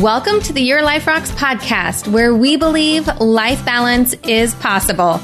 Welcome to the Your Life Rocks podcast, where we believe life balance is possible.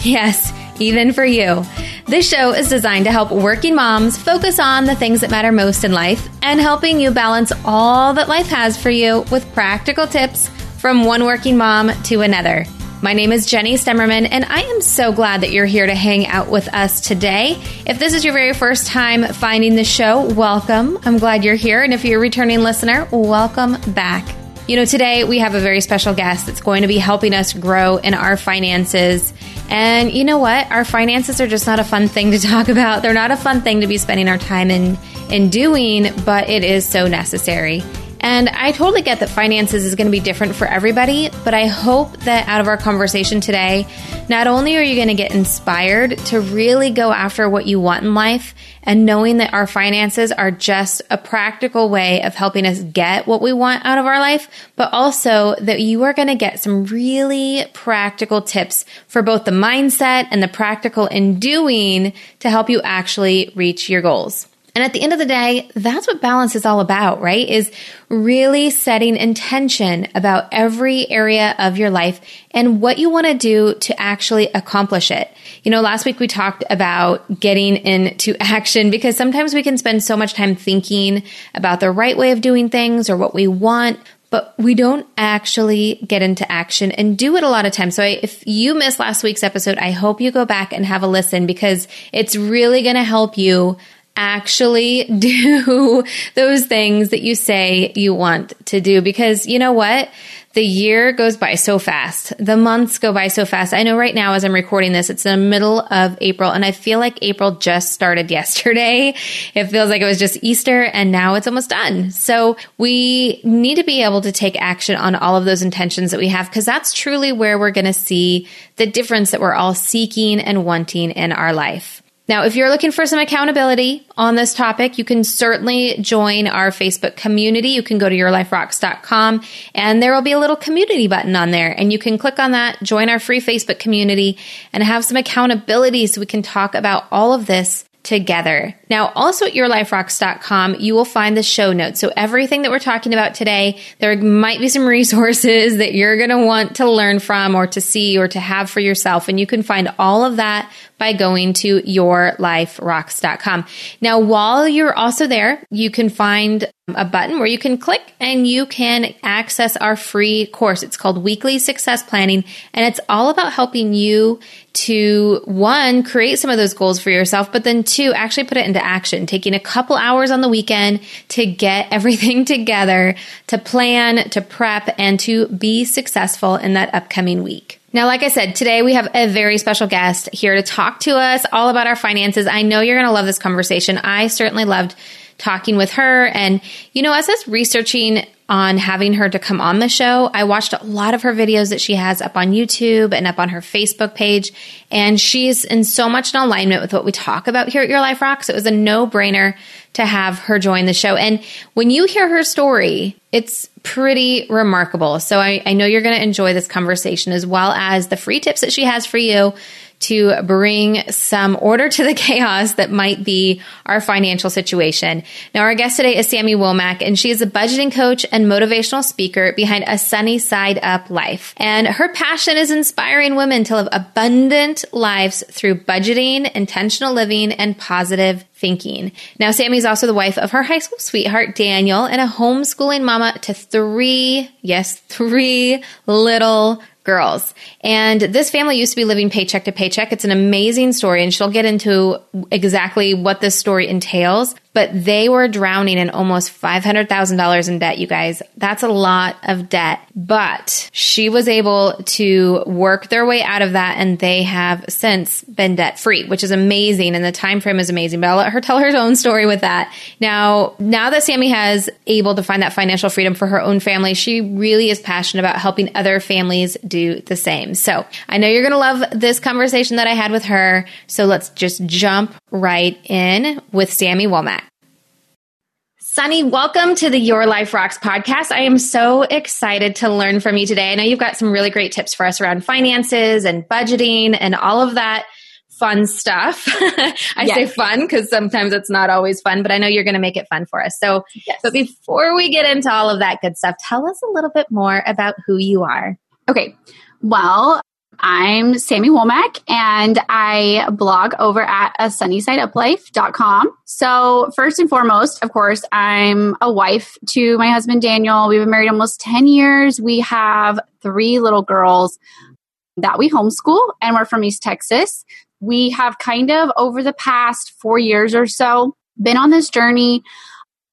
Yes, even for you. This show is designed to help working moms focus on the things that matter most in life and helping you balance all that life has for you with practical tips from one working mom to another. My name is Jenny Stemmerman, and I am so glad that you're here to hang out with us today. If this is your very first time finding the show, welcome. I'm glad you're here. And if you're a returning listener, welcome back. You know, today we have a very special guest that's going to be helping us grow in our finances. And you know what? Our finances are just not a fun thing to talk about. They're not a fun thing to be spending our time in in doing, but it is so necessary. And I totally get that finances is going to be different for everybody, but I hope that out of our conversation today, not only are you going to get inspired to really go after what you want in life and knowing that our finances are just a practical way of helping us get what we want out of our life, but also that you are going to get some really practical tips for both the mindset and the practical in doing to help you actually reach your goals. And at the end of the day, that's what balance is all about, right? Is really setting intention about every area of your life and what you want to do to actually accomplish it. You know, last week we talked about getting into action because sometimes we can spend so much time thinking about the right way of doing things or what we want, but we don't actually get into action and do it a lot of times. So I, if you missed last week's episode, I hope you go back and have a listen because it's really going to help you actually do those things that you say you want to do. Because you know what? The year goes by so fast. The months go by so fast. I know right now as I'm recording this, it's the middle of April and I feel like April just started yesterday. It feels like it was just Easter and now it's almost done. So we need to be able to take action on all of those intentions that we have because that's truly where we're going to see the difference that we're all seeking and wanting in our life. Now, if you're looking for some accountability on this topic, you can certainly join our Facebook community. You can go to yourliferocks.com and there will be a little community button on there and you can click on that, join our free Facebook community and have some accountability so we can talk about all of this together. Now, also at yourliferocks.com, you will find the show notes. So everything that we're talking about today, there might be some resources that you're going to want to learn from or to see or to have for yourself. And you can find all of that by going to yourliferocks.com. Now, while you're also there, you can find a button where you can click and you can access our free course. It's called Weekly Success Planning, and it's all about helping you to one, create some of those goals for yourself, but then two, actually put it into action, taking a couple hours on the weekend to get everything together, to plan, to prep, and to be successful in that upcoming week. Now, like I said, today we have a very special guest here to talk to us all about our finances. I know you're going to love this conversation. I certainly loved talking with her. And, you know, as I was researching on having her to come on the show, I watched a lot of her videos that she has up on YouTube and up on her Facebook page. And she's in so much in alignment with what we talk about here at Your Life Rocks. It was a no brainer to have her join the show. And when you hear her story, it's pretty remarkable. So I, I know you're going to enjoy this conversation as well as the free tips that she has for you to bring some order to the chaos that might be our financial situation. Now, our guest today is Sammy Womack, and she is a budgeting coach and motivational speaker behind A Sunny Side Up Life. And her passion is inspiring women to live abundant lives through budgeting, intentional living, and positive thinking. Now, Sammy's also the wife of her high school sweetheart, Daniel, and a homeschooling mama to three, yes, three little girls. And this family used to be living paycheck to paycheck. It's an amazing story, and she'll get into exactly what this story entails but they were drowning in almost $500,000 in debt, you guys. That's a lot of debt. But she was able to work their way out of that and they have since been debt free, which is amazing and the time frame is amazing. But I'll let her tell her own story with that. Now, now that Sammy has able to find that financial freedom for her own family, she really is passionate about helping other families do the same. So I know you're going to love this conversation that I had with her. So let's just jump right in with Sammy Womack. Sunny, welcome to the Your Life Rocks podcast. I am so excited to learn from you today. I know you've got some really great tips for us around finances and budgeting and all of that fun stuff. I Yes. say fun because sometimes it's not always fun, but I know you're going to make it fun for us. So, Yes. but before we get into all of that good stuff, tell us a little bit more about who you are. Okay. Well, I'm Sammy Womack and I blog over at a sunnysideuplife.com. So first and foremost, of course, I'm a wife to my husband Daniel. We've been married almost 10 years. We have three little girls that we homeschool and we're from East Texas. We have kind of over the past four years or so been on this journey,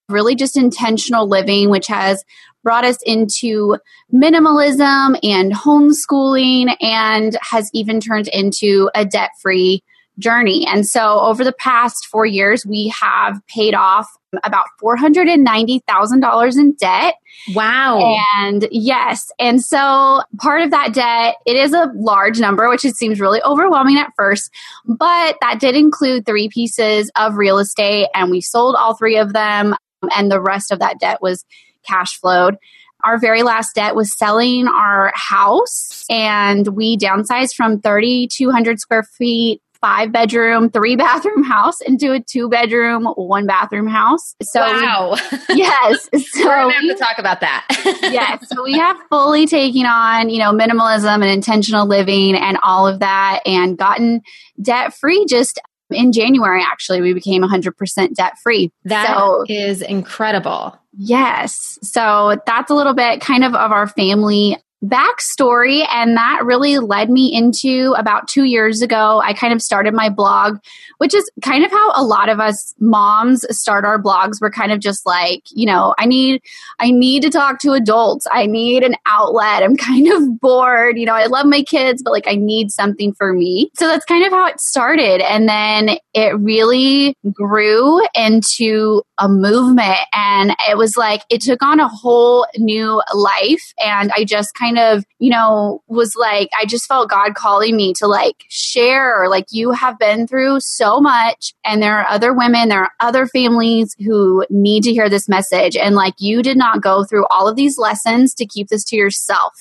really just intentional living, which has brought us into minimalism and homeschooling and has even turned into a debt free journey. And so over the past four years, we have paid off about $490,000 in debt. Wow. And yes. And so part of that debt, it is a large number, which it seems really overwhelming at first, but that did include three pieces of real estate and we sold all three of them. And the rest of that debt was cash flowed. Our very last debt was selling our house and we downsized from 3,200 square feet five bedroom, three bathroom house into a two bedroom, one bathroom house. So we- wow. yes. We're So going to we- have to talk about that. yes. So we have fully taken on, you know, minimalism and intentional living and all of that and gotten debt free just in January, actually, we became 100% debt free. That is So- incredible. Yes. So that's a little bit kind of of our family backstory. And that really led me into about two years ago. I kind of started my blog, which is kind of how a lot of us moms start our blogs. We're kind of just like, you know, I need, I need to talk to adults. I need an outlet. I'm kind of bored. You know, I love my kids, but like I need something for me. So that's kind of how it started. And then it really grew into a movement and it was like it took on a whole new life and i just kind of you know was like i just felt god calling me to like share. Like you have been through so much and there are other women there are other families who need to hear this message. And like you did not go through all of these lessons to keep this to yourself.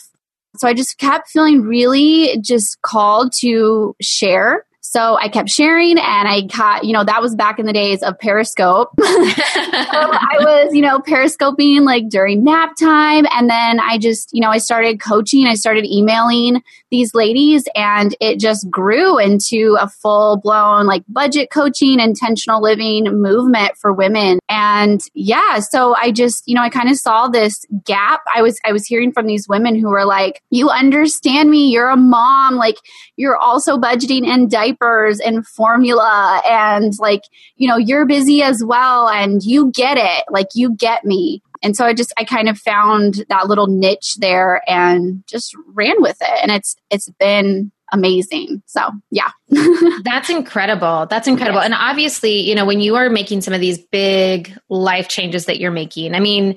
So I just kept feeling really just called to share. So I kept sharing and I got, you know, that was back in the days of Periscope. so I was, you know, periscoping like during nap time. And then I just, you know, I started coaching, I started emailing these ladies, and it just grew into a full blown like budget coaching, intentional living movement for women. And yeah, so I just, you know, I kind of saw this gap. I was, I was hearing from these women who were like, you understand me, you're a mom, like, you're also budgeting in diapers and formula and like you know you're busy as well and you get it like you get me and so i just i kind of found that little niche there and just ran with it and it's it's been amazing so yeah That's incredible. That's incredible. Yes. And obviously, you know, when you are making some of these big life changes that you're making, I mean,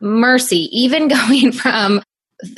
mercy, even going from,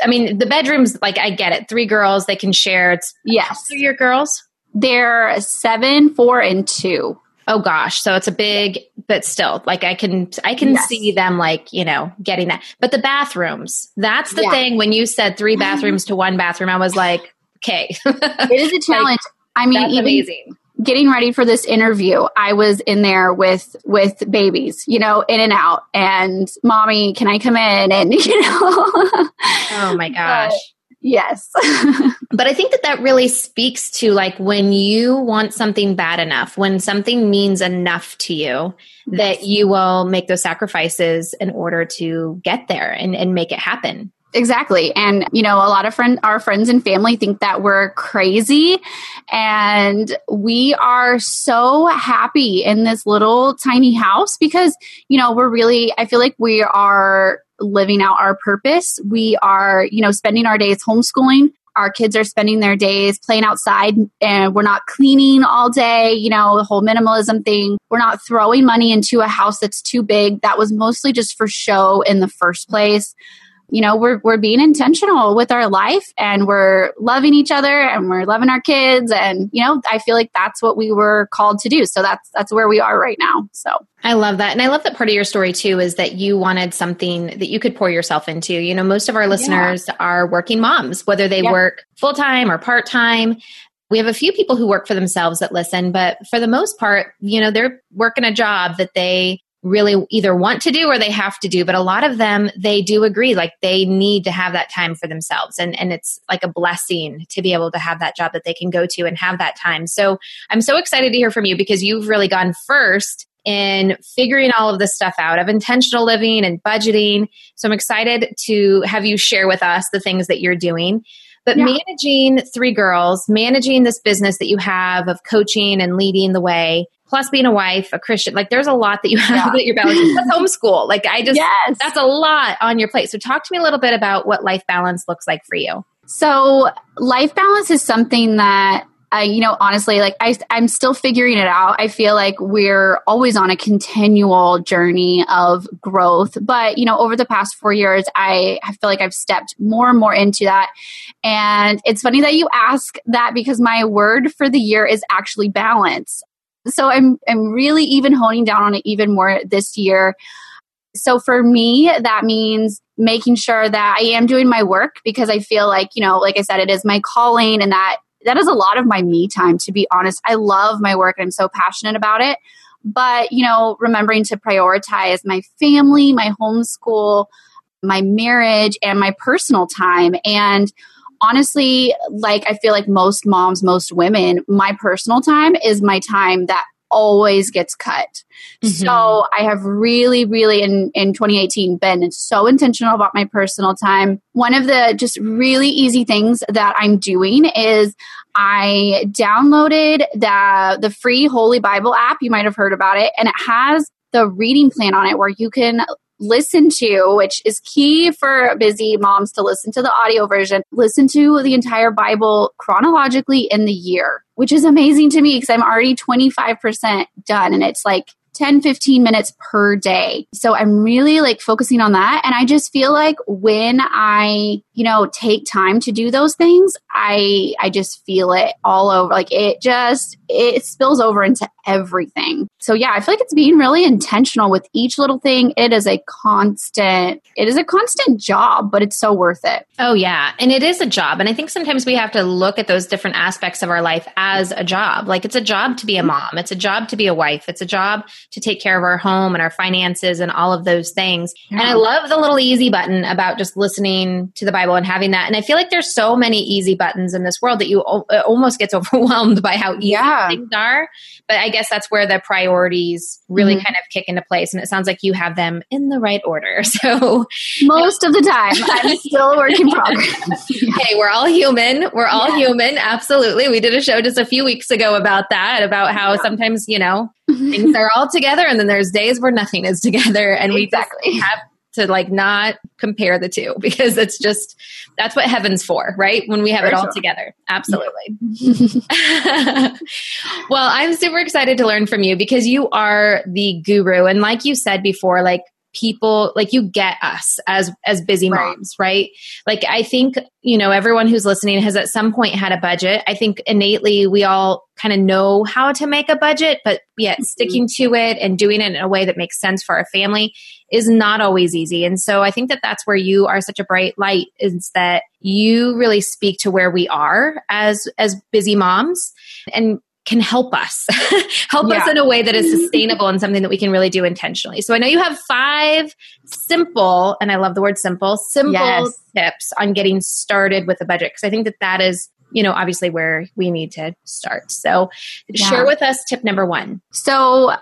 I mean, the bedrooms, like, I get it. Three girls, they can share. It's yes three your girls. They're seven four and two Oh gosh. So it's a big, but still, like I can, I can Yes. see them like, you know, getting that. But the bathrooms, that's the Yeah. thing. When you said three mm-hmm. bathrooms to one bathroom, I was like, okay, it is a challenge i mean even amazing. getting ready for this interview i was in there with with babies you know in and out and mommy can i come in and you know Oh my gosh. Yes. But I think that that really speaks to like when you want something bad enough, when something means enough to you, that you will make those sacrifices in order to get there and, and make it happen. exactly. And you know a lot of friend our friends and family think that we're crazy and we are so happy in this little tiny house because you know we're really i feel like we are living out our purpose. We are you know spending our days homeschooling. Our kids are spending their days playing outside and we're not cleaning all day you know the whole minimalism thing. We're not throwing money into a house that's too big. That was mostly just for show in the first place you know we're we're being intentional with our life and we're loving each other and we're loving our kids and you know I feel like that's what we were called to do so that's that's where we are right now so I love that. And I love that part of your story too is that you wanted something that you could pour yourself into. You know, most of our listeners are working moms, whether they Yeah. work full time or part time. we have a few people who work for themselves that listen, but for the most part, you know, they're working a job that they really either want to do or they have to do but a lot of them they do agree like they need to have that time for themselves. And and it's like a blessing to be able to have that job that they can go to and have that time. So i'm so excited to hear from you because you've really gone first in figuring all of this stuff out of intentional living and budgeting. So i'm excited to have you share with us the things that you're doing. But yeah. managing three girls, managing this business that you have of coaching and leading the way, plus being a wife, a Christian, like there's a lot that you have yeah. that you're balancing. That's homeschool. Like I just, yes. that's a lot on your plate. So talk to me a little bit about what life balance looks like for you. So life balance is something that I, you know, honestly, like I, I'm still figuring it out. I feel like we're always on a continual journey of growth. But, you know, over the past four years, I, I feel like I've stepped more and more into that. And it's funny that you ask that because my word for the year is actually balance. So I'm, I'm really even honing down on it even more this year. So for me, that means making sure that I am doing my work because I feel like, you know, like I said, it is my calling and that that is a lot of my me time, to be honest. I love my work and I'm so passionate about it. But, you know, remembering to prioritize my family, my homeschool, my marriage, and my personal time. And honestly, like I feel like most moms, most women, my personal time is my time that always gets cut. Mm-hmm. So I have really, really in, in 2018 been so intentional about my personal time. One of the just really easy things that I'm doing is I downloaded the the free Holy Bible app. You might have heard about it, and it has the reading plan on it where you can listen to, which is key for busy moms to listen to the audio version, listen to the entire Bible chronologically in the year, which is amazing to me because I'm already 25% done. And it's like 10, 15 minutes per day. So I'm really like focusing on that. And I just feel like when I, you know, take time to do those things, I, I just feel it all over. Like it just, it spills over into everything. So yeah, I feel like it's being really intentional with each little thing. It is a constant, it is a constant job, but it's so worth it. Oh yeah. And it is a job. And I think sometimes we have to look at those different aspects of our life as a job. Like it's a job to be a mom. It's a job to be a wife. It's a job to take care of our home and our finances and all of those things. Yeah. And I love the little easy button about just listening to the Bible and having that. And I feel like there's so many easy buttons in this world that you almost gets overwhelmed by how easy yeah. things are. But I guess that's where the priorities really mm-hmm. kind of kick into place. And it sounds like you have them in the right order. So most of the time, I'm still a work in progress. hey, we're all human. We're all yeah. human. Absolutely. We did a show just a few weeks ago about that, about how sometimes, you know, things are all together and then there's days where nothing is together and exactly. we have to like not compare the two because it's just that's what heaven's for right? When we have it all together. Absolutely. Well i'm super excited to learn from you because you are the guru. And like you said before like people like you get us as as busy moms right. right like i think you know everyone who's listening has at some point had a budget i think innately we all kind of know how to make a budget but yet mm-hmm. sticking to it and doing it in a way that makes sense for our family is not always easy and so i think that that's where you are such a bright light is that you really speak to where we are as as busy moms and can help us help yeah. us in a way that is sustainable and something that we can really do intentionally so i know you have five simple and i love the word simple simple yes. tips on getting started with a budget because i think that that is you know obviously where we need to start so yeah. share with us tip number one so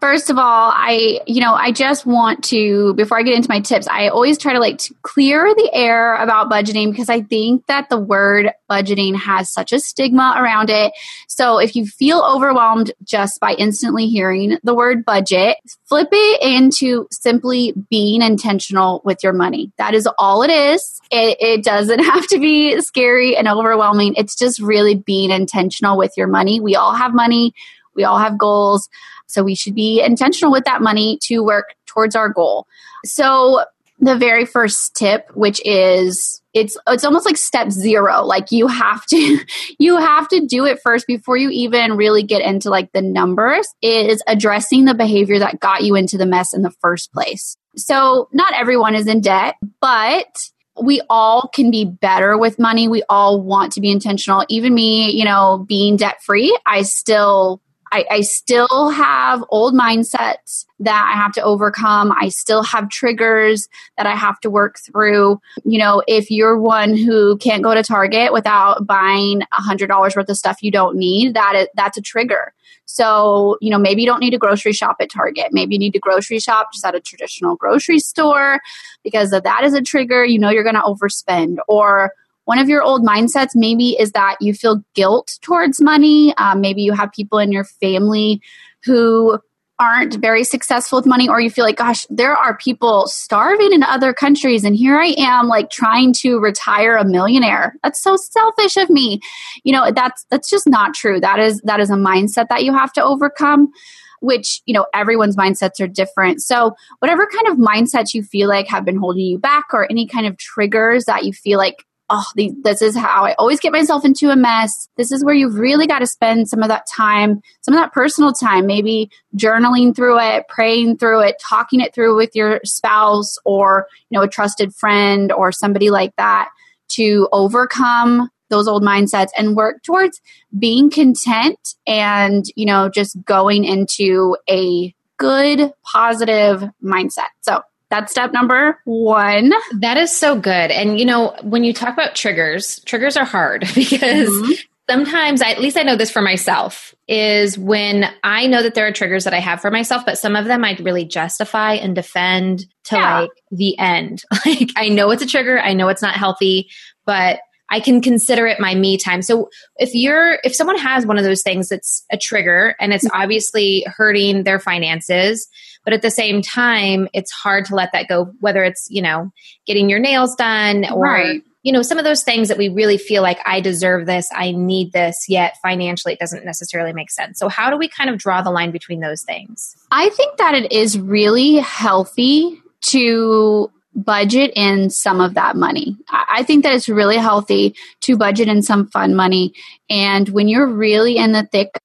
First of all, I, you know, I just want to, before I get into my tips, I always try to like to clear the air about budgeting because I think that the word budgeting has such a stigma around it. So if you feel overwhelmed just by instantly hearing the word budget, flip it into simply being intentional with your money. That is all it is. It, it doesn't have to be scary and overwhelming. It's just really being intentional with your money. We all have money. We all have goals. So we should be intentional with that money to work towards our goal. So the very first tip, which is it's it's almost like step zero. Like you have to you have to do it first before you even really get into like the numbers, is addressing the behavior that got you into the mess in the first place. So not everyone is in debt, but we all can be better with money. We all want to be intentional. Even me, you know, being debt free, I still I, I, still have old mindsets that I have to overcome. I still have triggers that I have to work through. You know, if you're one who can't go to Target without buying a hundred dollars worth of stuff you don't need, that is, that's a trigger. So, you know, maybe you don't need to grocery shop at Target. Maybe you need to grocery shop just at a traditional grocery store because that is a trigger, you know you're going to overspend. Or one of your old mindsets maybe is that you feel guilt towards money. Um, maybe you have people in your family who aren't very successful with money or you feel like gosh there are people starving in other countries and here i am like trying to retire a millionaire. That's so selfish of me. You know that's that's just not true. That is that is a mindset that you have to overcome which you know everyone's mindsets are different. So whatever kind of mindsets you feel like have been holding you back or any kind of triggers that you feel like oh, this is how I always get myself into a mess. This is where you've really got to spend some of that time, some of that personal time, maybe journaling through it, praying through it, talking it through with your spouse or, you know, a trusted friend or somebody like that to overcome those old mindsets and work towards being content and, you know, just going into a good, positive mindset. So that's step number one. That is so good. And you know, when you talk about triggers, triggers are hard because mm-hmm. sometimes, I, at least I know this for myself, is when I know that there are triggers that I have for myself, but some of them I'd really justify and defend to yeah. like the end. Like I know it's a trigger, I know it's not healthy, but I can consider it my me time. So if you're if someone has one of those things that's a trigger and it's mm-hmm. obviously hurting their finances, but at the same time, it's hard to let that go, whether it's, you know, getting your nails done or, right. you know, some of those things that we really feel like I deserve this, I need this, yet financially it doesn't necessarily make sense. So, how do we kind of draw the line between those things? I think that it is really healthy to budget in some of that money. I think that it's really healthy to budget in some fun money. And when you're really in the thick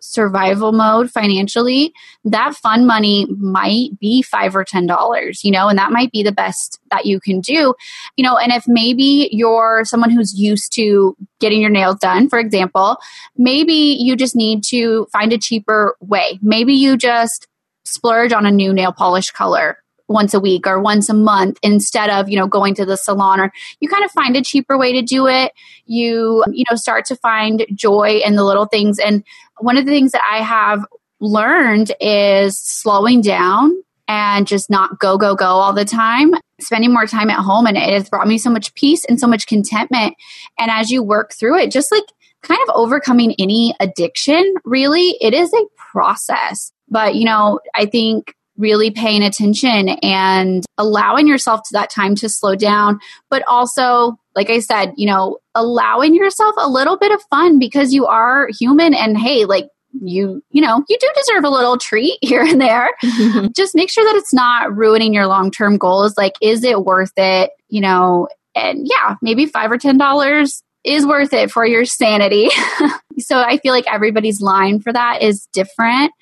survival mode financially, that fun money might be five or ten dollars, you know, and that might be the best that you can do, you know. And if maybe you're someone who's used to getting your nails done, for example, maybe you just need to find a cheaper way. Maybe you just splurge on a new nail polish color once a week or once a month instead of you know going to the salon or you kind of find a cheaper way to do it. You you know start to find joy in the little things. And one of the things that i have learned is slowing down and just not go go go all the time. Spending more time at home and it has brought me so much peace and so much contentment. And as you work through it just like kind of overcoming any addiction really it is a process. But you know i think really paying attention and allowing yourself to that time to slow down, but also, like I said, you know, allowing yourself a little bit of fun because you are human and hey, like you, you know, you do deserve a little treat here and there. Just make sure that it's not ruining your long term goals. Like, is it worth it? You know, and yeah, maybe five or ten dollars is worth it for your sanity. so I feel like everybody's line for that is different.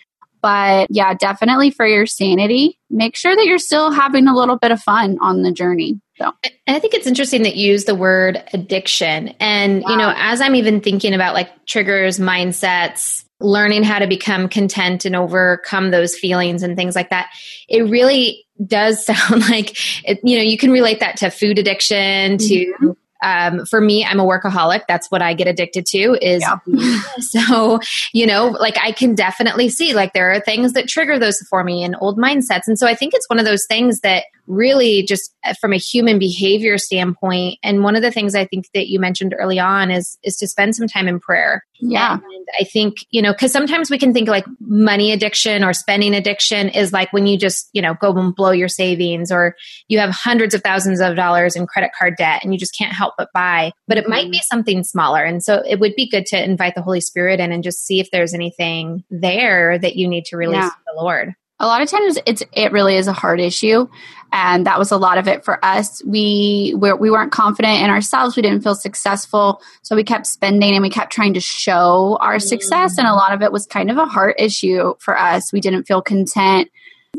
But yeah, definitely for your sanity, make sure that you're still having a little bit of fun on the journey. So I think it's interesting that you use the word addiction. And, you know, as I'm even thinking about like triggers, mindsets, learning how to become content and overcome those feelings and things like that, it really does sound like, it, you know, you can relate that to food addiction, to mm-hmm um, for me, I'm a workaholic. That's what I get addicted to is yeah. so, you know, like I can definitely see like there are things that trigger those for me and old mindsets. And so I think it's one of those things that really just uh, from a human behavior standpoint and one of the things i think that you mentioned early on is is to spend some time in prayer. Yeah. And i think you know because sometimes we can think like money addiction or spending addiction is like when you just you know go and blow your savings or you have hundreds of thousands of dollars in credit card debt and you just can't help but buy. But it might be mm-hmm. something smaller. And so it would be good to invite the holy spirit in and just see if there's anything there that you need to release yeah. to the lord a lot of times it's it really is a hard issue and that was a lot of it for us. We we're, we weren't confident in ourselves. We didn't feel successful. So we kept spending and we kept trying to show our success and a lot of it was kind of a heart issue for us. We didn't feel content.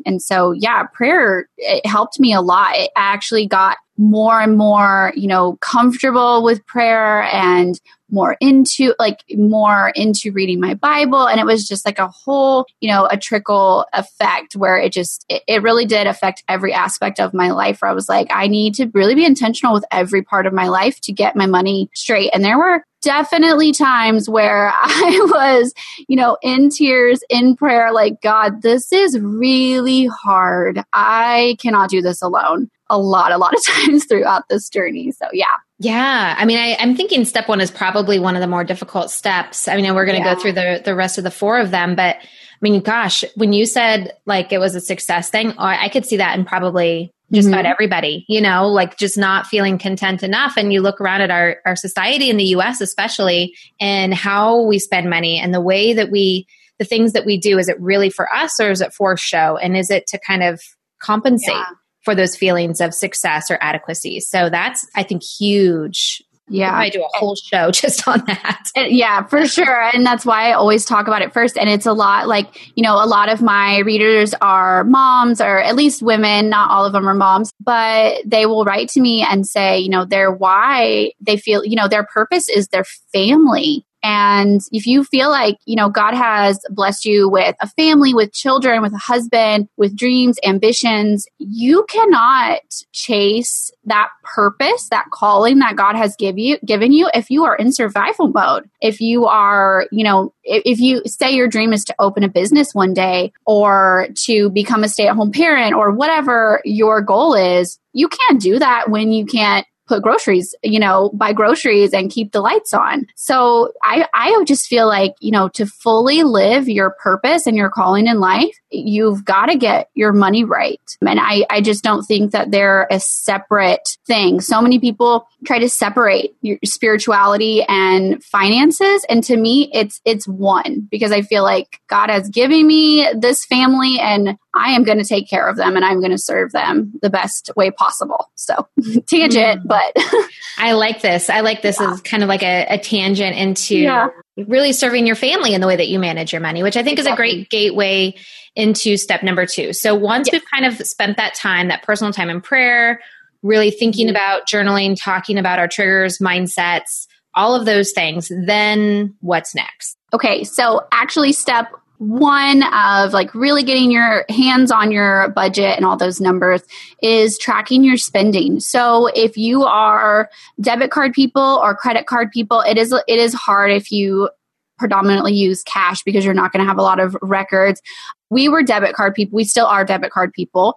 And so yeah prayer it helped me a lot. It actually got more and more, you know, comfortable with prayer and more into like more into reading my Bible. And it was just like a whole, you know, a trickle effect where it just, it, it really did affect every aspect of my life where I was like, I need to really be intentional with every part of my life to get my money straight. And there were definitely times where I was, you know, in tears, in prayer, like, God, this is really hard. I cannot do this alone a lot, a lot of times throughout this journey. So, yeah. Yeah. I mean, I, am thinking step one is probably one of the more difficult steps. I mean, we're going to yeah. go through the, the rest of the four of them, but I mean, gosh, when you said like it was a success thing, I could see that in probably just mm-hmm. about everybody, you know, like just not feeling content enough. And you look around at our, our society in the US, especially, and how we spend money and the way that we, the things that we do, is it really for us or is it for show? And is it to kind of compensate? Yeah for those feelings of success or adequacy. So that's, I think, huge. Yeah. I do a whole show just on that. Yeah, for sure. And that's why I always talk about it first. And it's a lot like, you know, a lot of my readers are moms or at least women. Not all of them are moms, but they will write to me and say, you know, their why they feel, you know, their purpose is their family. And if you feel like, you know, God has blessed you with a family, with children, with a husband, with dreams, ambitions, you cannot chase that purpose, that calling that God has give you, given you if you are in survival mode. If you are, you know, if, if you say your dream is to open a business one day or to become a stay at home parent or whatever your goal is, you can't do that when you can't put groceries, you know, buy groceries and keep the lights on. So I, I just feel like, you know, to fully live your purpose and your calling in life, you've got to get your money right. And I, I just don't think that they're a separate thing. So many people try to separate your spirituality and finances. And to me, it's, it's one because I feel like God has given me this family and I am going to take care of them and I'm going to serve them the best way possible. So tangent, mm. But I like this. I like this yeah. as kind of like a, a tangent into yeah. really serving your family in the way that you manage your money, which I think exactly. is a great gateway into step number two. So once we've kind of spent that time, that personal time in prayer, really thinking mm-hmm. about journaling, talking about our triggers, mindsets, all of those things, then what's next? Okay, so actually, step one of like really getting your hands on your budget and all those numbers is tracking your spending. So if you are debit card people or credit card people, it is it is hard if you predominantly use cash because you're not going to have a lot of records. We were debit card people. We still are debit card people.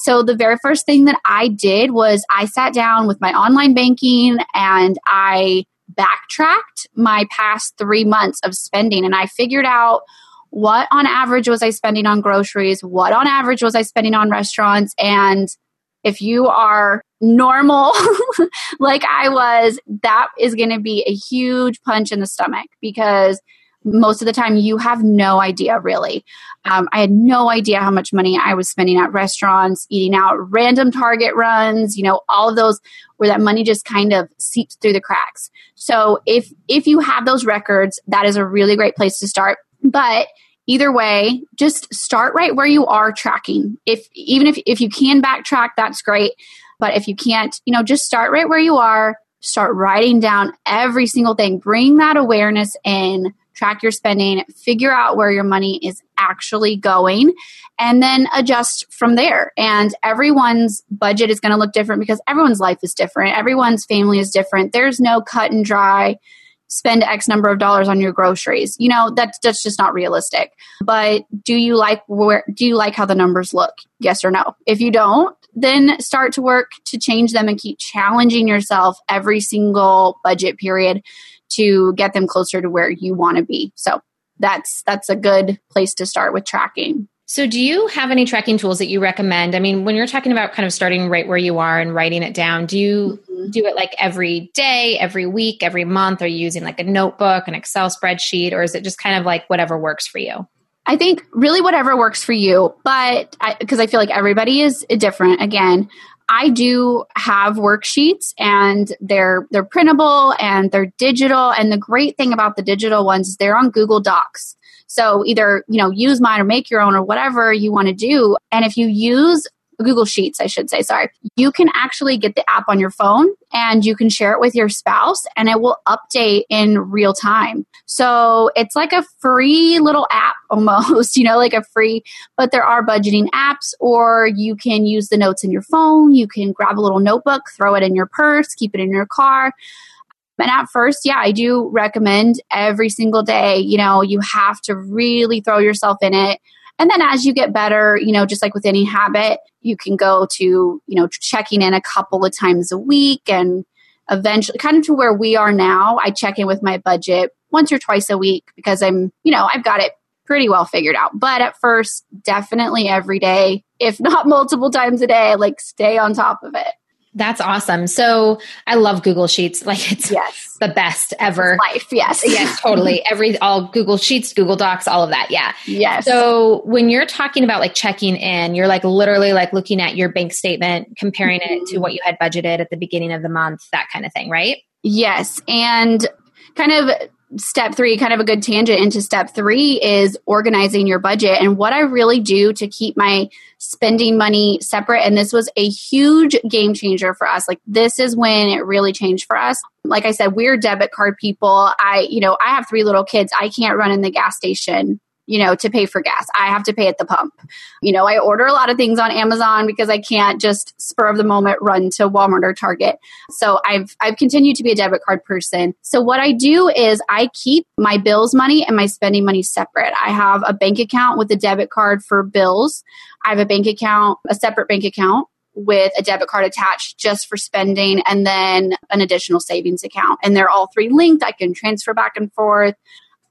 So the very first thing that I did was I sat down with my online banking and I backtracked my past three months of spending and I figured out what on average was I spending on groceries? What on average was I spending on restaurants? And if you are normal like I was, that is going to be a huge punch in the stomach because most of the time you have no idea really. Um, I had no idea how much money I was spending at restaurants, eating out, random Target runs, you know, all of those where that money just kind of seeps through the cracks. So if if you have those records, that is a really great place to start. But either way, just start right where you are tracking. If even if if you can backtrack, that's great. But if you can't, you know, just start right where you are. Start writing down every single thing. Bring that awareness in track your spending, figure out where your money is actually going, and then adjust from there. And everyone's budget is going to look different because everyone's life is different. Everyone's family is different. There's no cut and dry spend X number of dollars on your groceries. You know, that's that's just not realistic. But do you like where do you like how the numbers look? Yes or no? If you don't, then start to work to change them and keep challenging yourself every single budget period to get them closer to where you want to be. So that's that's a good place to start with tracking. So, do you have any tracking tools that you recommend? I mean, when you're talking about kind of starting right where you are and writing it down, do you mm-hmm. do it like every day, every week, every month? Are you using like a notebook, an Excel spreadsheet, or is it just kind of like whatever works for you? I think really whatever works for you, but because I, I, feel like everybody is different. Again, I do have worksheets and they're they're printable and they're digital. And the great thing about the digital ones is they're on Google Docs. So either, you know, use mine or make your own or whatever you want to do. And if you use Google Sheets, I should say, sorry, you can actually get the app on your phone and you can share it with your spouse and it will update in real time. So it's like a free little app almost, you know, like a free, but there are budgeting apps or you can use the notes in your phone. You can grab a little notebook, throw it in your purse, keep it in your car. And at first, yeah, I do recommend every single day, you know, you have to really throw yourself in it. And then as you get better, you know, just like with any habit, you can go to, you know, checking in a couple of times a week and eventually kind of to where we are now. I check in with my budget once or twice a week because I'm, you know, I've got it pretty well figured out. But at first, definitely every day, if not multiple times a day, like stay on top of it. That's awesome. So I love Google Sheets. Like it's yes. the best ever. Life, yes. yes, totally. Every all Google Sheets, Google Docs, all of that. Yeah. Yes. So when you're talking about like checking in, you're like literally like looking at your bank statement, comparing mm-hmm. it to mm-hmm. what you had budgeted at the beginning of the month, that kind of thing, right? Yes. And kind of step three, kind of a good tangent into step three is organizing your budget. And what I really do to keep my spending money separate, and this was a huge game changer for us. Like, this is when it really changed for us. Like I said, we're debit card people. I, you know, I have three little kids. I can't run in the gas station you know, to pay for gas. I have to pay at the pump. You know, I order a lot of things on Amazon because I can't just spur of the moment run to Walmart or Target. So I've I've continued to be a debit card person. So what I do is I keep my bills money and my spending money separate. I have a bank account with a debit card for bills. I have a bank account, a separate bank account with a debit card attached just for spending and then an additional savings account. And they're all three linked. I can transfer back and forth.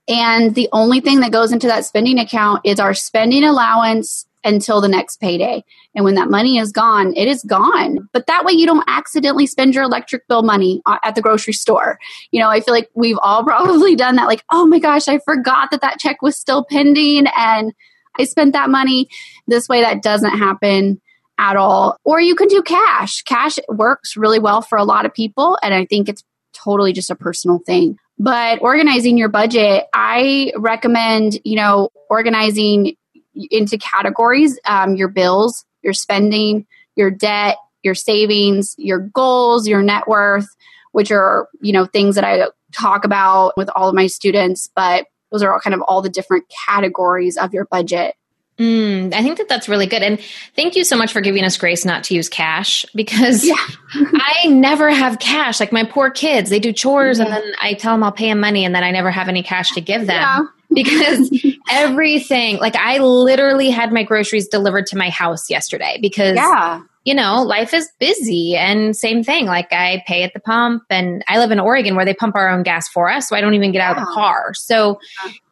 And the only thing that goes into that spending account is our spending allowance until the next payday. And when that money is gone, it is gone. But that way you don't accidentally spend your electric bill money uh, at the grocery store. You know, I feel like we've all probably done that. Like, oh my gosh, I forgot that that check was still pending and I spent that money. This way that doesn't happen at all. Or you can do cash. Cash works really well for a lot of people. And I think it's totally just a personal thing. But organizing your budget, I recommend, you know, organizing into categories um, your bills, your spending, your debt, your savings, your goals, your net worth, which are, you know, things that I talk about with all of my students. But those are all kind of all the different categories of your budget. Mm, I think that that's really good. And thank you so much for giving us grace not to use cash because yeah. I never have cash. Like my poor kids, they do chores yeah. and then I tell them I'll pay them money and then I never have any cash to give them. Yeah. because everything, like I literally had my groceries delivered to my house yesterday because, yeah. you know, life is busy and same thing. Like I pay at the pump and I live in Oregon where they pump our own gas for us. So I don't even get out of the car. So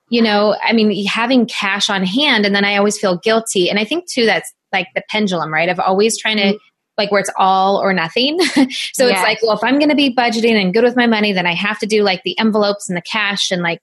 you know, I mean, having cash on hand, and then I always feel guilty. And I think too, that's like the pendulum, right? Of always trying to, mm-hmm. like, where it's all or nothing. so yes. it's like, well, if I'm going to be budgeting and good with my money, then I have to do like the envelopes and the cash and like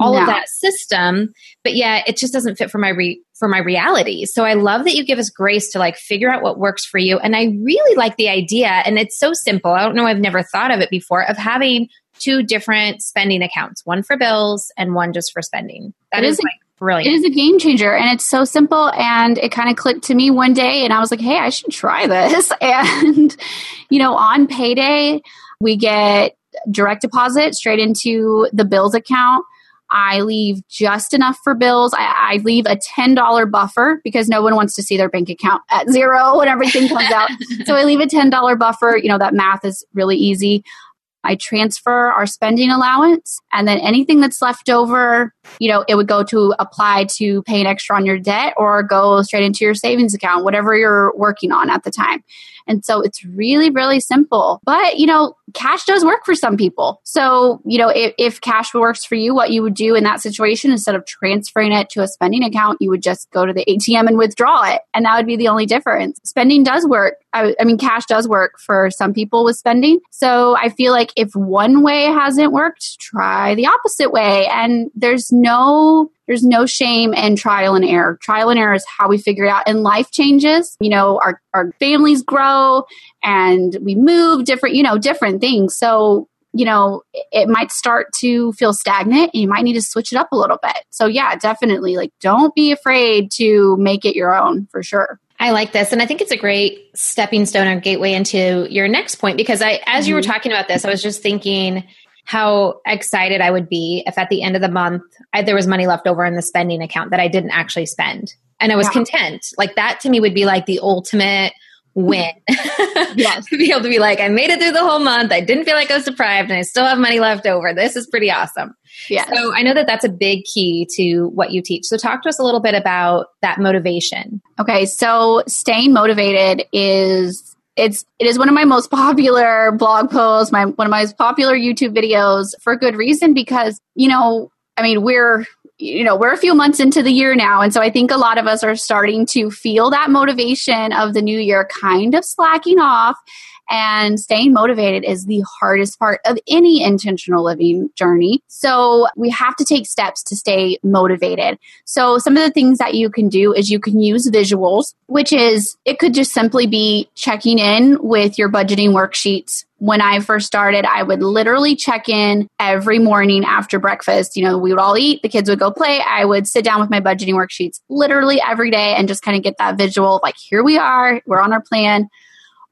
all no. of that system. But yeah, it just doesn't fit for my re- for my reality. So I love that you give us grace to like figure out what works for you. And I really like the idea, and it's so simple. I don't know, I've never thought of it before of having two different spending accounts, one for bills and one just for spending. That is, is like brilliant. It is a game changer and it's so simple and it kind of clicked to me one day and I was like, "Hey, I should try this." And you know, on payday, we get direct deposit straight into the bills account. I leave just enough for bills. I, I, leave a $10 buffer because no one wants to see their bank account at zero when everything comes out. so I leave a $10 buffer. You know, that math is really easy. I transfer our spending allowance and then anything that's left over, you know, it would go to apply to pay an extra on your debt or go straight into your savings account, whatever you're working on at the time. And so it's really, really simple. But, you know, cash does work for some people. So, you know, if, if cash works for you, what you would do in that situation, instead of transferring it to a spending account, you would just go to the ATM and withdraw it. And that would be the only difference. Spending does work. I, I mean, cash does work for some people with spending. So I feel like if one way hasn't worked, try the opposite way. And there's no there's no shame in trial and error. Trial and error is how we figure it out. And life changes. You know, our, our families grow and we move different, you know, different things. So, you know, it might start to feel stagnant and you might need to switch it up a little bit. So, yeah, definitely like don't be afraid to make it your own for sure. I like this. And I think it's a great stepping stone or gateway into your next point because I, as you were mm-hmm. talking about this, I was just thinking how excited I would be if at the end of the month I, there was money left over in the spending account that I didn't actually spend. And I was yeah. content. Like that to me would be like the ultimate win. yes. to be able to be like, I made it through the whole month. I didn't feel like I was deprived and I still have money left over. This is pretty awesome. Yeah. So I know that that's a big key to what you teach. So talk to us a little bit about that motivation. Okay. So staying motivated is it's it is one of my most popular blog posts, my one of my most popular YouTube videos for good reason because, you know, I mean, we're you know, we're a few months into the year now. And so I think a lot of us are starting to feel that motivation of the new year kind of slacking off. And staying motivated is the hardest part of any intentional living journey. So we have to take steps to stay motivated. So some of the things that you can do is you can use visuals, which is, it could just simply be checking in with your budgeting worksheets when I first started, I would literally check in every morning after breakfast. You know, we would all eat, the kids would go play. I would sit down with my budgeting worksheets literally every day and just kind of get that visual like, here we are, we're on our plan.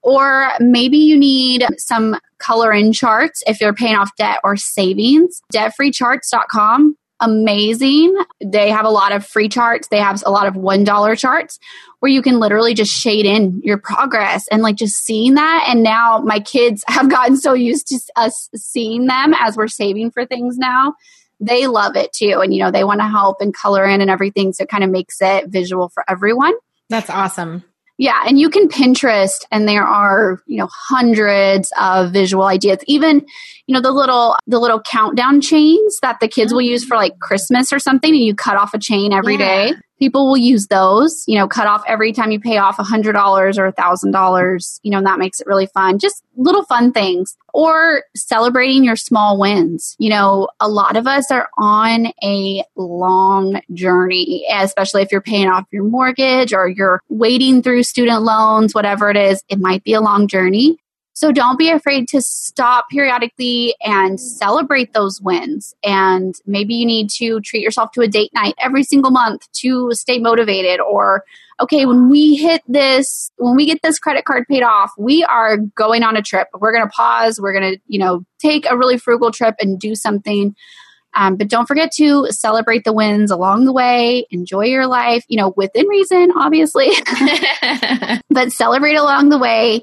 Or maybe you need some color in charts if you're paying off debt or savings. Debtfreecharts.com amazing. They have a lot of free charts. They have a lot of $1 charts where you can literally just shade in your progress and like just seeing that. And now my kids have gotten so used to us seeing them as we're saving for things now. They love it too. And, you know, they want to help and color in and everything. So it kind of makes it visual for everyone. That's awesome. Yeah, and you can Pinterest and there are, you know, hundreds of visual ideas. Even, you know, the little the little countdown chains that the kids will mm-hmm. use for like Christmas or something and you cut off a chain every yeah. day people will use those you know cut off every time you pay off a hundred dollars or a thousand dollars you know and that makes it really fun. Just little fun things or celebrating your small wins. You know a lot of us are on a long journey especially if you're paying off your mortgage or you're wading through student loans whatever it is it might be a long journey so don't be afraid to stop periodically and celebrate those wins. And maybe you need to treat yourself to a date night every single month to stay motivated. Or, okay, when we hit this, when we get this credit card paid off, we are going on a trip. We're going to pause. We're going to, you know, take a really frugal trip and do something. Um, but don't forget to celebrate the wins along the way. Enjoy your life, you know, within reason, obviously, but celebrate along the way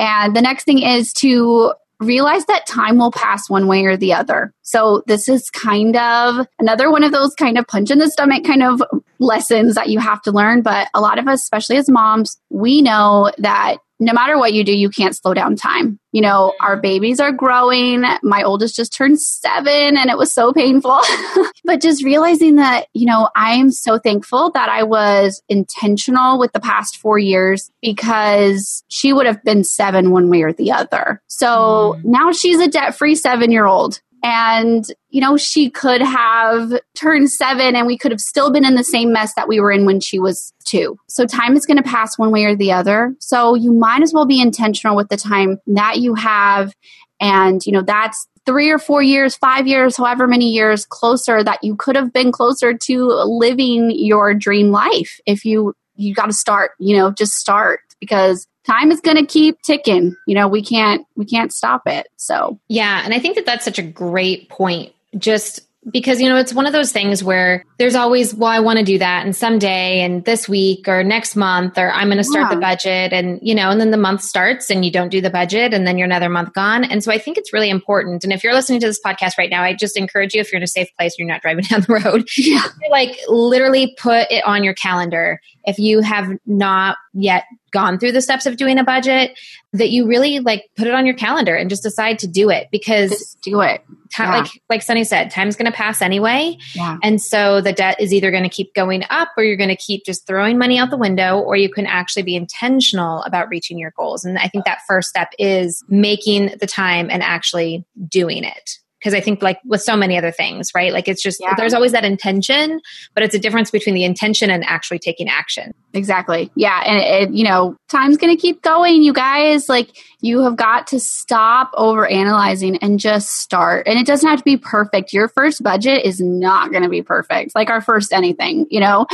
and the next thing is to realize that time will pass one way or the other. So this is kind of another one of those kind of punch in the stomach kind of lessons that you have to learn. But a lot of us, especially as moms, we know that no matter what you do, you can't slow down time. You know, our babies are growing. My oldest just turned seven and it was so painful. but just realizing that, you know, I'm so thankful that I was intentional with the past four years because she would have been seven one way or the other. So mm. now she's a debt free seven year old. And, you know, she could have turned seven and we could have still been in the same mess that we were in when she was two. So time is going to pass one way or the other. So you might as well be intentional with the time that you have. And, you know, that's three or four years, five years, however many years closer that you could have been closer to living your dream life if you you got to start you know just start because time is going to keep ticking. You know we can't we can't stop it. So yeah and i think that that's such a great point. Just because you know it's one of those things where there's always well i want to do that and someday and this week or next month or i'm going to start yeah. the budget and you know and then the month starts and you don't do the budget and then you're another month gone. And so i think it's really important and if you're listening to this podcast right now i just encourage you if you're in a safe place you're not driving down the road yeah. like literally put it on your calendar. If you have not yet gone through the steps of doing a budget that you really like put it on your calendar and just decide to do it because just do it time, yeah. like like sunny said time's going to pass anyway yeah. and so the debt is either going to keep going up or you're going to keep just throwing money out the window or you can actually be intentional about reaching your goals and i think that first step is making the time and actually doing it because I think like with so many other things, right? Like it's just Yeah. there's always that intention, but it's a difference between the intention and actually taking action. Exactly. Yeah. And it, you know, time's going to keep going, you guys. Like, you have got to stop over analyzing and just start. And it doesn't have to be perfect. Your first budget is not going to be perfect, like our first anything, you know?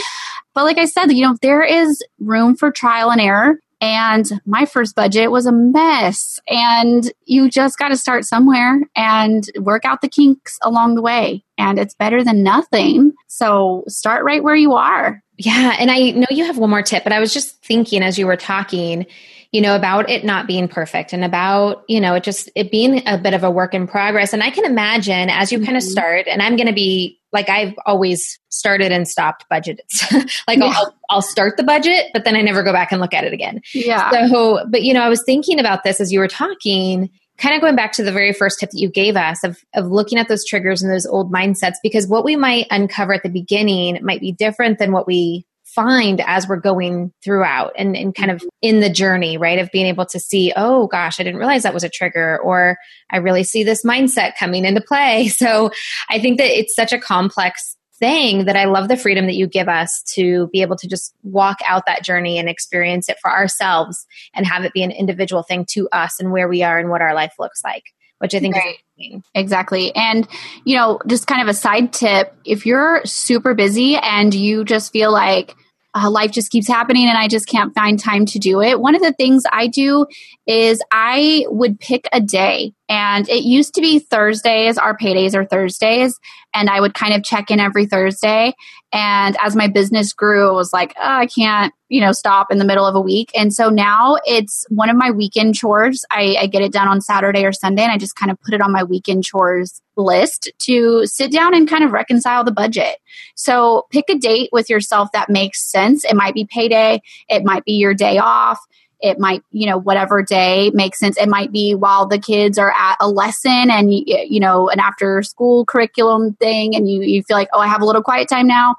But like I said, you know, there is room for trial and error. And my first budget was a mess. And you just got to start somewhere and work out the kinks along the way. And it's better than nothing. So start right where you are. Yeah. And I know you have one more tip, but I was just thinking as you were talking, you know, about it not being perfect and about, you know, it just it being a bit of a work in progress. And I can imagine as you kind of Mhm. start, and I'm going to be like I've always started and stopped budgets. like Yeah. I'll, I'll start the budget, but then I never go back and look at it again. Yeah. So, but you know, I was thinking about this as you were talking, kind of going back to the very first tip that you gave us of, of looking at those triggers and those old mindsets, because what we might uncover at the beginning might be different than what we find as we're going throughout and, and kind of in the journey, right? Of being able to see, oh gosh, I didn't realize that was a trigger, or I really see this mindset coming into play. So I think that it's such a complex thing that I love the freedom that you give us to be able to just walk out that journey and experience it for ourselves and have it be an individual thing to us and where we are and what our life looks like, which I think Right. is. Exactly. And, you know, just kind of a side tip if you're super busy and you just feel like uh, life just keeps happening and I just can't find time to do it, one of the things I do is I would pick a day. And it used to be Thursdays, our paydays are Thursdays. And I would kind of check in every Thursday. And as my business grew, it was like, oh, I can't, you know, stop in the middle of a week. And so now it's one of my weekend chores. I, I get it done on Saturday or Sunday, and I just kind of put it on my weekend chores list to sit down and kind of reconcile the budget. So pick a date with yourself that makes sense. It might be payday, it might be your day off. It might, you know, whatever day makes sense. It might be while the kids are at a lesson and, you, know, an after school curriculum thing, and you, you feel like, oh, I have a little quiet time now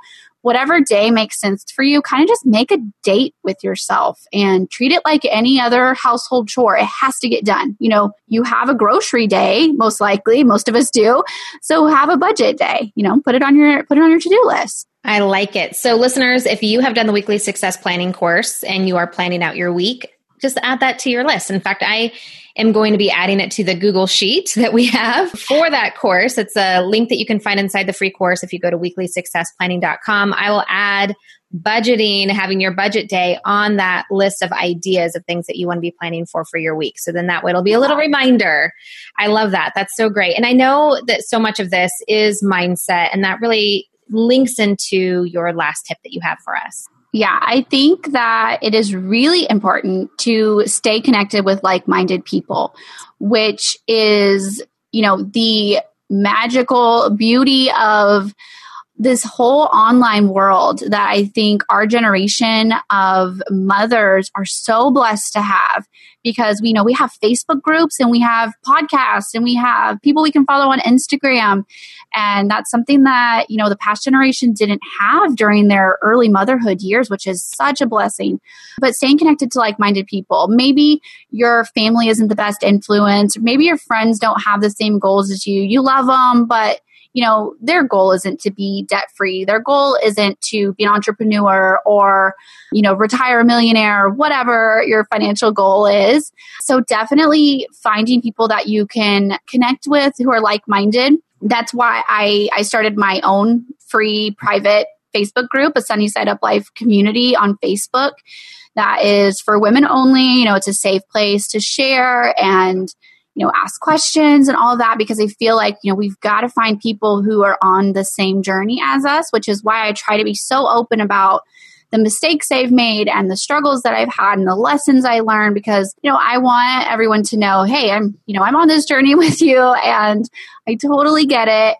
whatever day makes sense for you, kind of just make a date with yourself and treat it like any other household chore. It has to get done. You know, you have a grocery day, most likely, most of us do. So have a budget day, you know, put it on your put it on your to-do list. I like it. So, listeners, if you have done the weekly success planning course and you are planning out your week, just add that to your list. In fact, I am going to be adding it to the Google Sheet that we have for that course. It's a link that you can find inside the free course if you go to weeklysuccessplanning.com. I will add budgeting, having your budget day on that list of ideas of things that you want to be planning for for your week. So then that way it'll be a little reminder. I love that. That's so great. And I know that so much of this is mindset and that really links into your last tip that you have for us. Yeah, I think that it is really important to stay connected with like minded people, which is, you know, the magical beauty of this whole online world that I think our generation of mothers are so blessed to have because we know we have Facebook groups and we have podcasts and we have people we can follow on Instagram. And that's something that, you know, the past generation didn't have during their early motherhood years, which is such a blessing. But staying connected to like minded people. Maybe your family isn't the best influence. Maybe your friends don't have the same goals as you. You love them, but you know, their goal isn't to be debt free. Their goal isn't to be an entrepreneur or, you know, retire a millionaire or whatever your financial goal is. So definitely finding people that you can connect with who are like minded. That's why I, I started my own free private Facebook group, a Sunny Side Up Life community on Facebook that is for women only. You know, it's a safe place to share and you know, ask questions and all that because I feel like, you know, we've got to find people who are on the same journey as us, which is why I try to be so open about the mistakes I've made and the struggles that I've had and the lessons I learned because, you know, I want everyone to know, hey, I'm, you know, I'm on this journey with you and I totally get it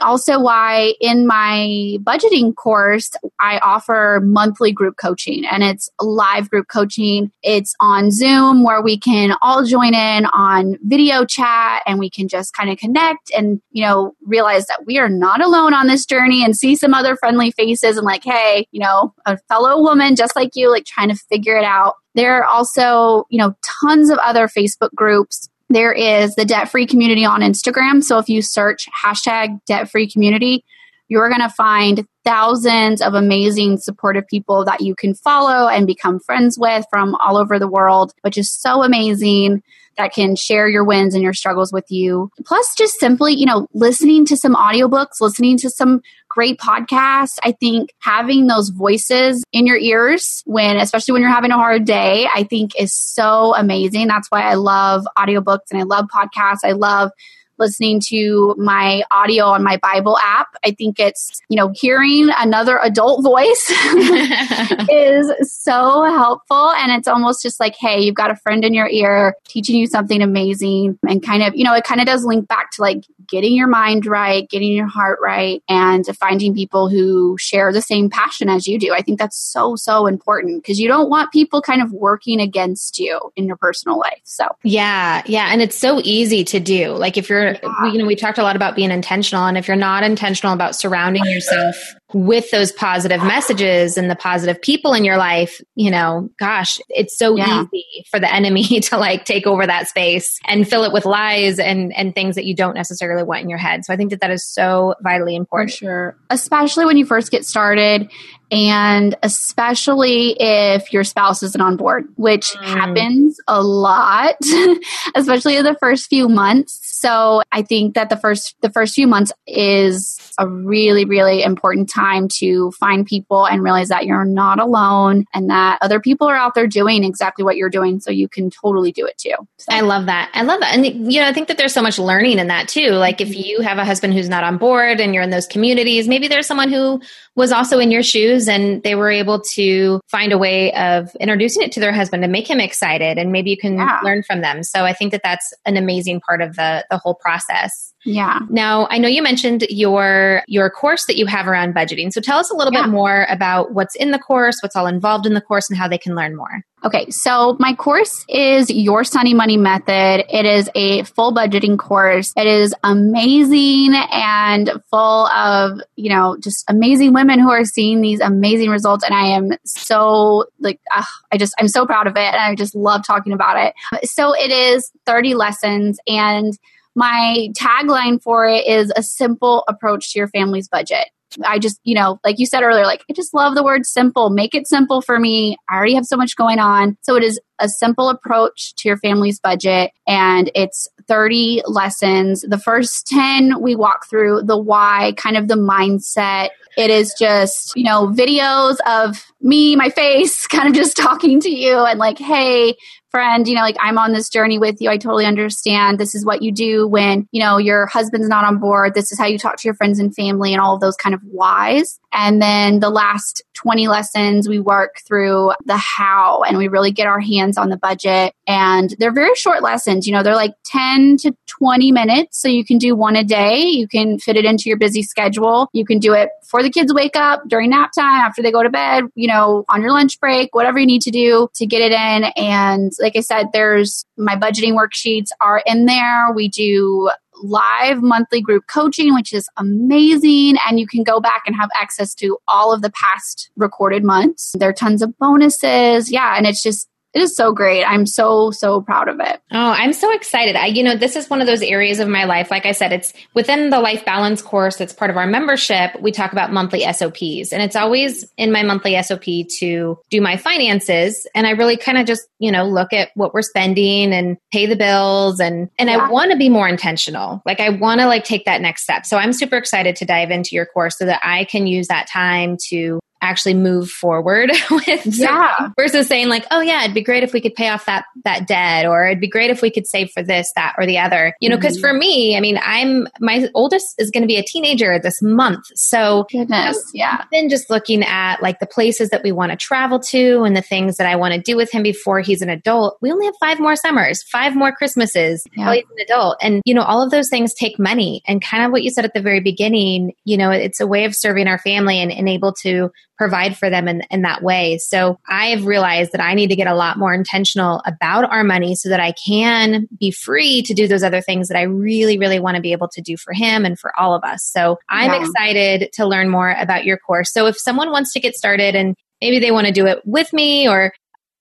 also why in my budgeting course i offer monthly group coaching and it's live group coaching. It's on zoom where we can all join in on video chat and we can just kind of connect and you know realize that we are not alone on this journey and see some other friendly faces and like hey you know a fellow woman just like you like trying to figure it out. There are also you know tons of other facebook groups there is the debt free community on Instagram. So if you search hashtag debt free community, you're going to find thousands of amazing supportive people that you can follow and become friends with from all over the world, which is so amazing that can share your wins and your struggles with you. Plus, just simply, you know, listening to some audiobooks, listening to some great podcasts. I think having those voices in your ears when, especially when you're having a hard day, I think is so amazing. That's why I love audiobooks and I love podcasts. I love listening to my audio on my Bible app. I think it's, you know, hearing another adult voice is so helpful. And it's almost just like, hey, you've got a friend in your ear teaching you something amazing. And kind of, you know, it kind of does link back to like getting your mind right, getting your heart right, and finding people who share the same passion as you do. I think that's so, so important because you don't want people kind of working against you in your personal life. So, yeah, yeah. And it's so easy to do. Like if you're yeah. you know, we talked a lot about being intentional. And if you're not intentional about surrounding yourself with those positive messages and the positive people in your life, you know, gosh, it's so yeah. easy for the enemy to like take over that space and fill it with lies and and things that you don't necessarily want in your head. So I think that that is so vitally important. For sure. Especially when you first get started and especially if your spouse isn't on board, which mm. happens a lot, especially in the first few months. So I think that the first the first few months is a really really important time to find people and realize that you're not alone and that other people are out there doing exactly what you're doing so you can totally do it too. So. I love that. I love that. And you know, I think that there's so much learning in that too. Like if mm-hmm. you have a husband who's not on board and you're in those communities, maybe there's someone who was also in your shoes and they were able to find a way of introducing it to their husband and make him excited and maybe you can yeah. learn from them. So I think that that's an amazing part of the the whole process. Yeah. Now, I know you mentioned your your course that you have around budgeting. So tell us a little yeah. bit more about what's in the course, what's all involved in the course and how they can learn more. Okay, so my course is Your Sunny Money Method. It is a full budgeting course. It is amazing and full of, you know, just amazing women who are seeing these amazing results. And I am so, like, uh, I just, I'm so proud of it. And I just love talking about it. So it is 30 lessons and my tagline for it is a simple approach to your family's budget. I just, you know, like you said earlier, like I just love the word simple. Make it simple for me. I already have so much going on. So it is a simple approach to your family's budget and it's 30 lessons. The first 10 we walk through the why, kind of the mindset. It is just, you know, videos of me, my face, kind of just talking to you and like, hey, friend, you know, like I'm on this journey with you. I totally understand. This is what you do when, you know, your husband's not on board. This is how you talk to your friends and family and all of those kind of whys. And then the last 20 lessons, we work through the how and we really get our hands on the budget. And they're very short lessons. You know, they're like 10 to 20 minutes. So you can do one a day. You can fit it into your busy schedule. You can do it before the kids wake up, during nap time, after they go to bed, you know, on your lunch break, whatever you need to do to get it in. And like I said, there's my budgeting worksheets are in there. We do live monthly group coaching, which is amazing. And you can go back and have access to all of the past recorded months. There are tons of bonuses. Yeah. And it's just, it is so great. I'm so, so proud of it. Oh, I'm so excited. I, you know, this is one of those areas of my life. Like I said, it's within the life balance course that's part of our membership. We talk about monthly SOPs and it's always in my monthly SOP to do my finances. And I really kind of just, you know, look at what we're spending and pay the bills and, and yeah. I want to be more intentional. Like I want to like take that next step. So I'm super excited to dive into your course so that I can use that time to actually move forward with yeah. versus saying like oh yeah it'd be great if we could pay off that that debt or it'd be great if we could save for this that or the other. You know because mm-hmm. for me i mean i'm my oldest is going to be a teenager this month. So goodness yeah. I've just looking at like the places that we want to travel to and the things that i want to do with him before he's an adult. We only have five more summers five more christmases yeah. while he's an adult. And you know all of those things take money. And kind of what you said at the very beginning you know it's a way of serving our family and, and able to provide for them in, in that way. So I have realized that I need to get a lot more intentional about our money so that I can be free to do those other things that I really, really want to be able to do for him and for all of us. So I'm yeah. excited to learn more about your course. So if someone wants to get started and maybe they want to do it with me or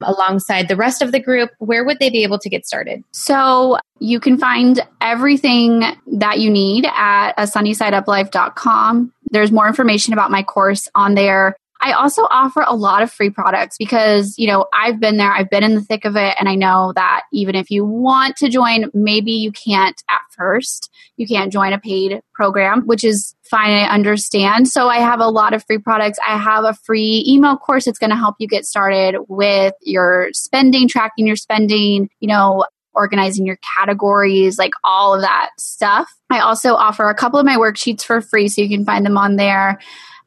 alongside the rest of the group, where would they be able to get started? So you can find everything that you need at a sunnysideuplife.com. There's more information about my course on there. I also offer a lot of free products because, you know, I've been there, I've been in the thick of it, and I know that even if you want to join, maybe you can't at first. You can't join a paid program, which is fine, I understand. So I have a lot of free products. I have a free email course that's going to help you get started with your spending, tracking your spending, you know, organizing your categories, like all of that stuff. I also offer a couple of my worksheets for free, so you can find them on there.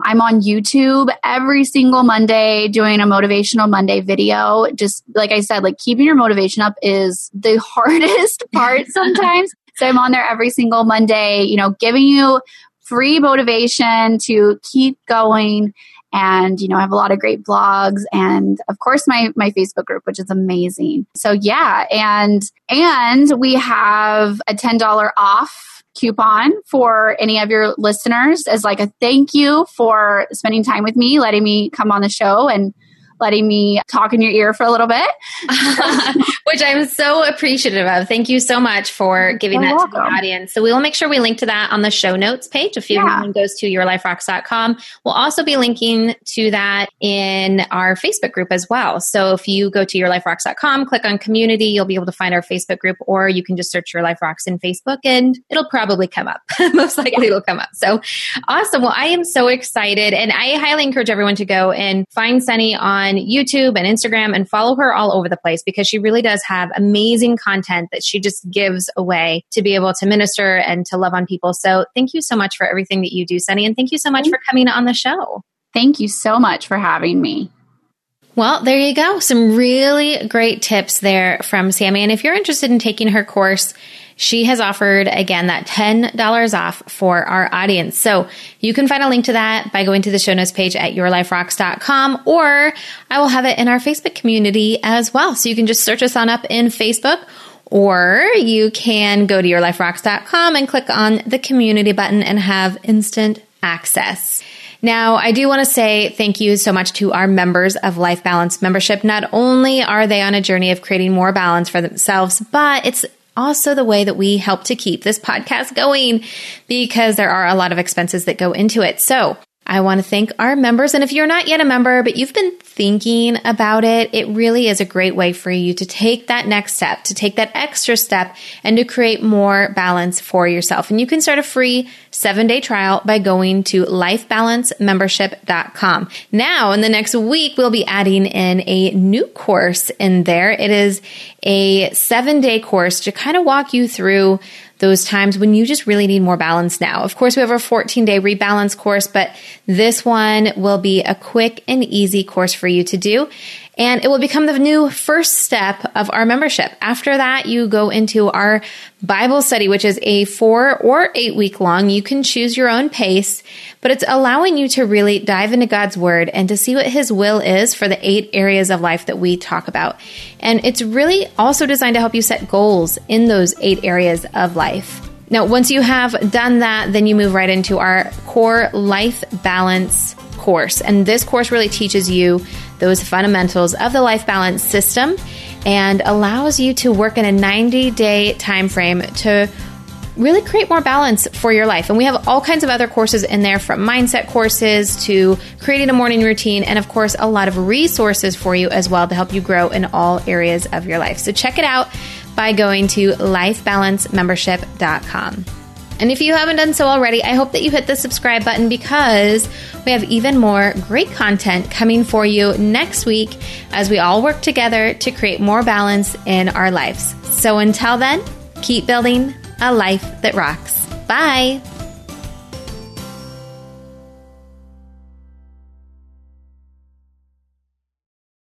I'm on YouTube every single Monday doing a motivational Monday video. Just like I said, like keeping your motivation up is the hardest part sometimes. so I'm on there every single Monday, you know, giving you free motivation to keep going and you know i have a lot of great blogs and of course my my facebook group which is amazing so yeah and and we have a $10 off coupon for any of your listeners as like a thank you for spending time with me, letting me come on the show and letting me talk in your ear for a little bit. Which I'm so appreciative of. Thank you so much for giving You're that welcome. to the audience. So we will make sure we link to that on the show notes page. If yeah. anyone goes to yourliferocks.com, we'll also be linking to that in our Facebook group as well. So if you go to yourliferocks.com, click on community, you'll be able to find our Facebook group, or you can just search Your Life Rocks in Facebook and it'll probably come up. Most likely it'll come up. So awesome. Well, I am so excited and I highly encourage everyone to go and find Sunny on on YouTube and Instagram and follow her all over the place because she really does have amazing content that she just gives away to be able to minister and to love on people. So thank you so much for everything that you do, Sunny. And thank you so much for coming on the show. Thank you so much for having me. Well, there you go. Some really great tips there from Sammy. And if you're interested in taking her course, she has offered again that $10 off for our audience. So you can find a link to that by going to the show notes page at yourliferocks.com or I will have it in our Facebook community as well. So you can just search us on up in Facebook or you can go to yourliferocks.com and click on the community button and have instant access. Now, I do want to say thank you so much to our members of Life Balance membership. Not only are they on a journey of creating more balance for themselves, but it's also the way that we help to keep this podcast going because there are a lot of expenses that go into it. So I want to thank our members. And if you're not yet a member, but you've been thinking about it, it really is a great way for you to take that next step, to take that extra step and to create more balance for yourself. And you can start a free seven day trial by going to lifebalancemembership.com. Now, in the next week, we'll be adding in a new course in there. It is a seven day course to kind of walk you through those times when you just really need more balance now. Of course, we have our 14 day rebalance course, but this one will be a quick and easy course for you to do and it will become the new first step of our membership. After that, you go into our Bible study, which is a four or eight week long. You can choose your own pace, but it's allowing you to really dive into God's word and to see what his will is for the eight areas of life that we talk about. And it's really also designed to help you set goals in those eight areas of life. Now, once you have done that, then you move right into our core life balance course. And this course really teaches you those fundamentals of the life balance system and allows you to work in a 90 day time frame to really create more balance for your life. And we have all kinds of other courses in there from mindset courses to creating a morning routine, and of course, a lot of resources for you as well to help you grow in all areas of your life. So check it out by going to lifebalancemembership.com. And if you haven't done so already, I hope that you hit the subscribe button because we have even more great content coming for you next week as we all work together to create more balance in our lives. So until then, keep building a life that rocks. Bye.